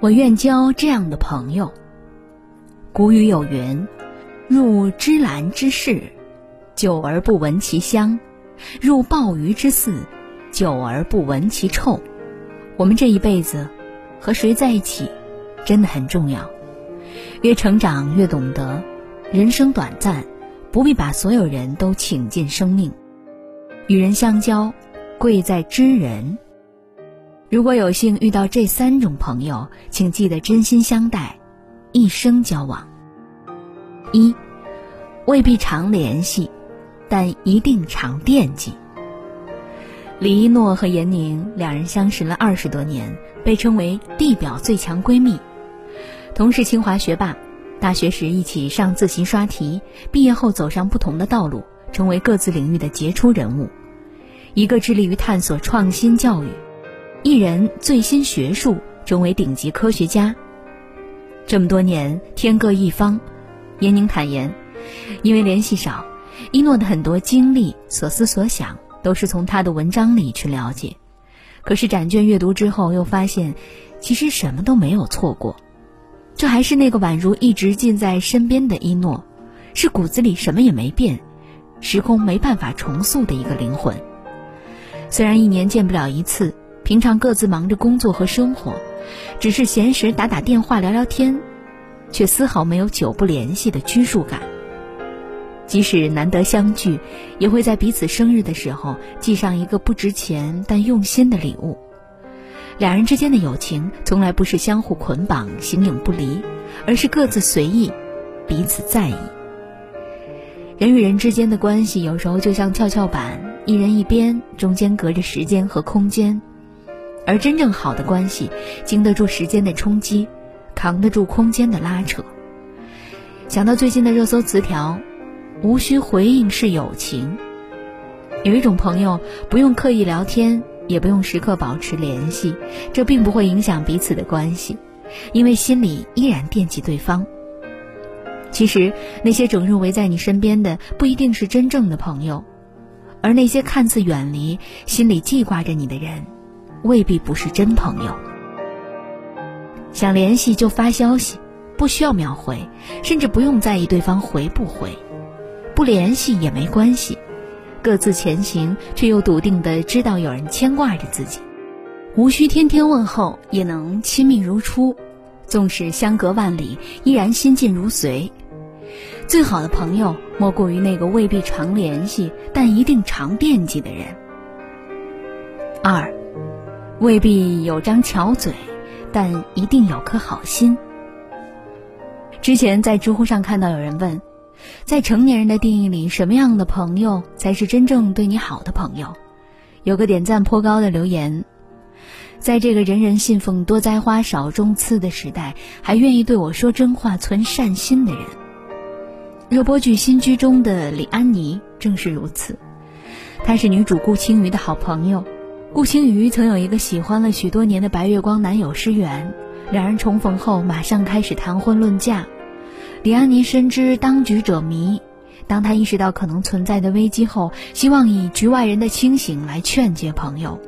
我愿交这样的朋友。古语有云：“入芝兰之室，久而不闻其香；入鲍鱼之肆，久而不闻其臭。”我们这一辈子，和谁在一起，真的很重要。越成长越懂得，人生短暂，不必把所有人都请进生命。与人相交，贵在知人。如果有幸遇到这三种朋友，请记得真心相待，一生交往。一，未必常联系，但一定常惦记。李一诺和闫宁两人相识了二十多年，被称为地表最强闺蜜，同是清华学霸，大学时一起上自习刷题，毕业后走上不同的道路，成为各自领域的杰出人物。一个致力于探索创新教育。一人醉心学术，成为顶级科学家。这么多年，天各一方。闫宁坦言，因为联系少，一诺的很多经历、所思所想，都是从他的文章里去了解。可是展卷阅读之后，又发现，其实什么都没有错过。这还是那个宛如一直近在身边的一诺，是骨子里什么也没变，时空没办法重塑的一个灵魂。虽然一年见不了一次。平常各自忙着工作和生活，只是闲时打打电话聊聊天，却丝毫没有久不联系的拘束感。即使难得相聚，也会在彼此生日的时候寄上一个不值钱但用心的礼物。两人之间的友情从来不是相互捆绑、形影不离，而是各自随意，彼此在意。人与人之间的关系有时候就像跷跷板，一人一边，中间隔着时间和空间。而真正好的关系，经得住时间的冲击，扛得住空间的拉扯。想到最近的热搜词条，无需回应是友情。有一种朋友，不用刻意聊天，也不用时刻保持联系，这并不会影响彼此的关系，因为心里依然惦记对方。其实，那些整日围在你身边的，不一定是真正的朋友，而那些看似远离，心里记挂着你的人。未必不是真朋友。想联系就发消息，不需要秒回，甚至不用在意对方回不回。不联系也没关系，各自前行，却又笃定的知道有人牵挂着自己。无需天天问候，也能亲密如初。纵使相隔万里，依然心近如随。最好的朋友，莫过于那个未必常联系，但一定常惦记的人。二。未必有张巧嘴，但一定有颗好心。之前在知乎上看到有人问，在成年人的定义里，什么样的朋友才是真正对你好的朋友？有个点赞颇高的留言，在这个人人信奉多栽花少种刺的时代，还愿意对我说真话、存善心的人。热播剧《新居》中的李安妮正是如此，她是女主顾青鱼的好朋友。顾青瑜曾有一个喜欢了许多年的白月光男友施源，两人重逢后马上开始谈婚论嫁。李安妮深知当局者迷，当她意识到可能存在的危机后，希望以局外人的清醒来劝诫朋友：“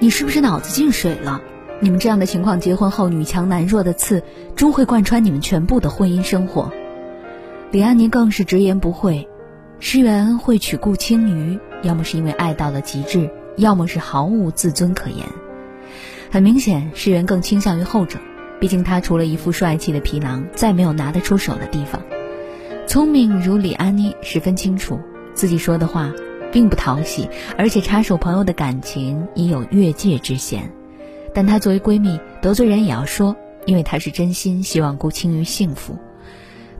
你是不是脑子进水了？你们这样的情况，结婚后女强男弱的刺，终会贯穿你们全部的婚姻生活。”李安妮更是直言不讳：施源会娶顾青瑜，要么是因为爱到了极致。要么是毫无自尊可言，很明显，世人更倾向于后者。毕竟他除了一副帅气的皮囊，再没有拿得出手的地方。聪明如李安妮，十分清楚自己说的话并不讨喜，而且插手朋友的感情已有越界之嫌。但她作为闺蜜，得罪人也要说，因为她是真心希望顾青瑜幸福。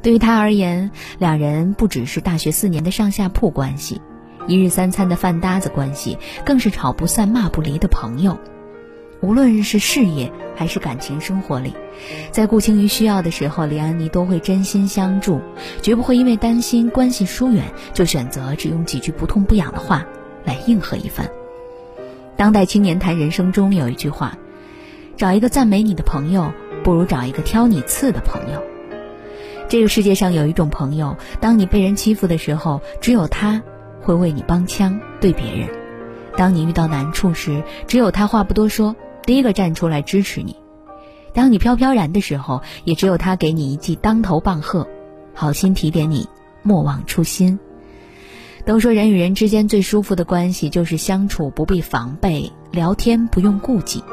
对于她而言，两人不只是大学四年的上下铺关系。一日三餐的饭搭子关系，更是吵不散、骂不离的朋友。无论是事业还是感情生活里，在顾青瑜需要的时候，李安妮都会真心相助，绝不会因为担心关系疏远就选择只用几句不痛不痒的话来应和一番。当代青年谈人生中有一句话：“找一个赞美你的朋友，不如找一个挑你刺的朋友。”这个世界上有一种朋友，当你被人欺负的时候，只有他。会为你帮腔对别人，当你遇到难处时，只有他话不多说，第一个站出来支持你。当你飘飘然的时候，也只有他给你一记当头棒喝，好心提点你莫忘初心。都说人与人之间最舒服的关系就是相处不必防备，聊天不用顾忌。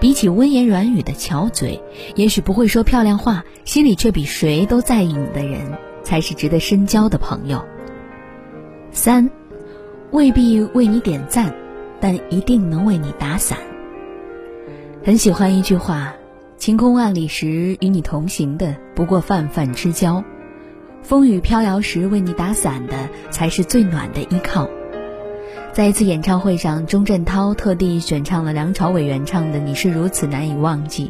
比起温言软语的巧嘴，也许不会说漂亮话，心里却比谁都在意你的人，才是值得深交的朋友。三，未必为你点赞，但一定能为你打伞。很喜欢一句话。晴空万里时，与你同行的不过泛泛之交；风雨飘摇时，为你打伞的才是最暖的依靠。在一次演唱会上，钟镇涛特地选唱了梁朝伟原唱的《你是如此难以忘记》，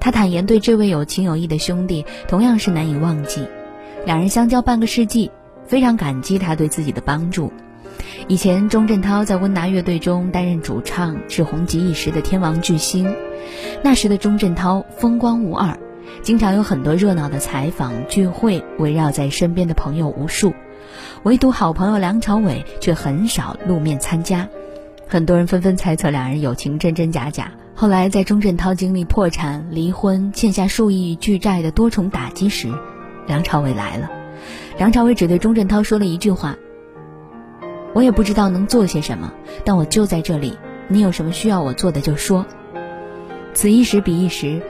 他坦言对这位有情有义的兄弟同样是难以忘记。两人相交半个世纪，非常感激他对自己的帮助。以前，钟镇涛在温拿乐队中担任主唱，是红极一时的天王巨星。那时的钟镇涛风光无二，经常有很多热闹的采访聚会，围绕在身边的朋友无数。唯独好朋友梁朝伟却很少露面参加。很多人纷纷猜测两人友情真真假假。后来，在钟镇涛经历破产、离婚、欠下数亿巨债的多重打击时，梁朝伟来了。梁朝伟只对钟镇涛说了一句话。我也不知道能做些什么，但我就在这里。你有什么需要我做的就说。此一时彼一时，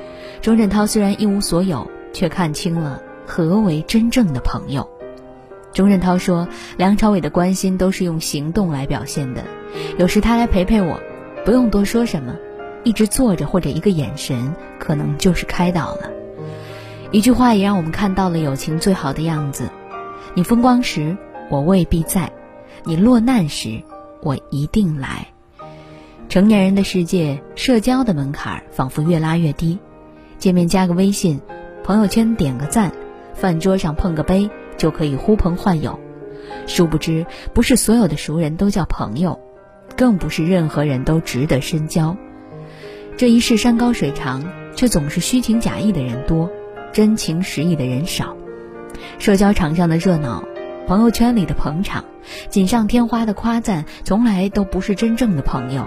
钟镇涛虽然一无所有，却看清了何为真正的朋友。钟镇涛说：“梁朝伟的关心都是用行动来表现的，有时他来陪陪我，不用多说什么，一直坐着或者一个眼神，可能就是开导了。一句话也让我们看到了友情最好的样子。你风光时，我未必在。”你落难时，我一定来。成年人的世界，社交的门槛仿佛越拉越低。见面加个微信，朋友圈点个赞，饭桌上碰个杯，就可以呼朋唤友。殊不知，不是所有的熟人都叫朋友，更不是任何人都值得深交。这一世山高水长，却总是虚情假意的人多，真情实意的人少。社交场上的热闹。朋友圈里的捧场，锦上添花的夸赞，从来都不是真正的朋友。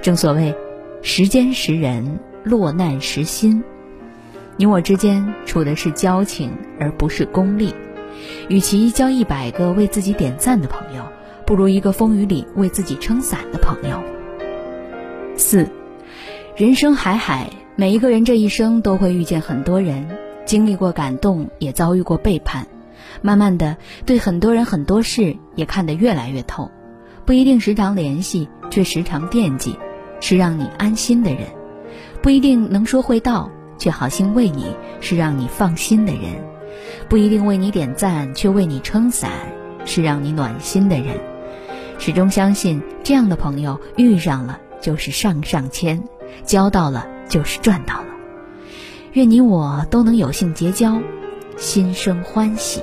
正所谓，时间识人，落难识心。你我之间处的是交情，而不是功利。与其交一百个为自己点赞的朋友，不如一个风雨里为自己撑伞的朋友。四，人生海海，每一个人这一生都会遇见很多人，经历过感动，也遭遇过背叛。慢慢的，对很多人很多事也看得越来越透，不一定时常联系，却时常惦记，是让你安心的人；不一定能说会道，却好心为你，是让你放心的人；不一定为你点赞，却为你撑伞，是让你暖心的人。始终相信，这样的朋友遇上了就是上上签，交到了就是赚到了。愿你我都能有幸结交，心生欢喜。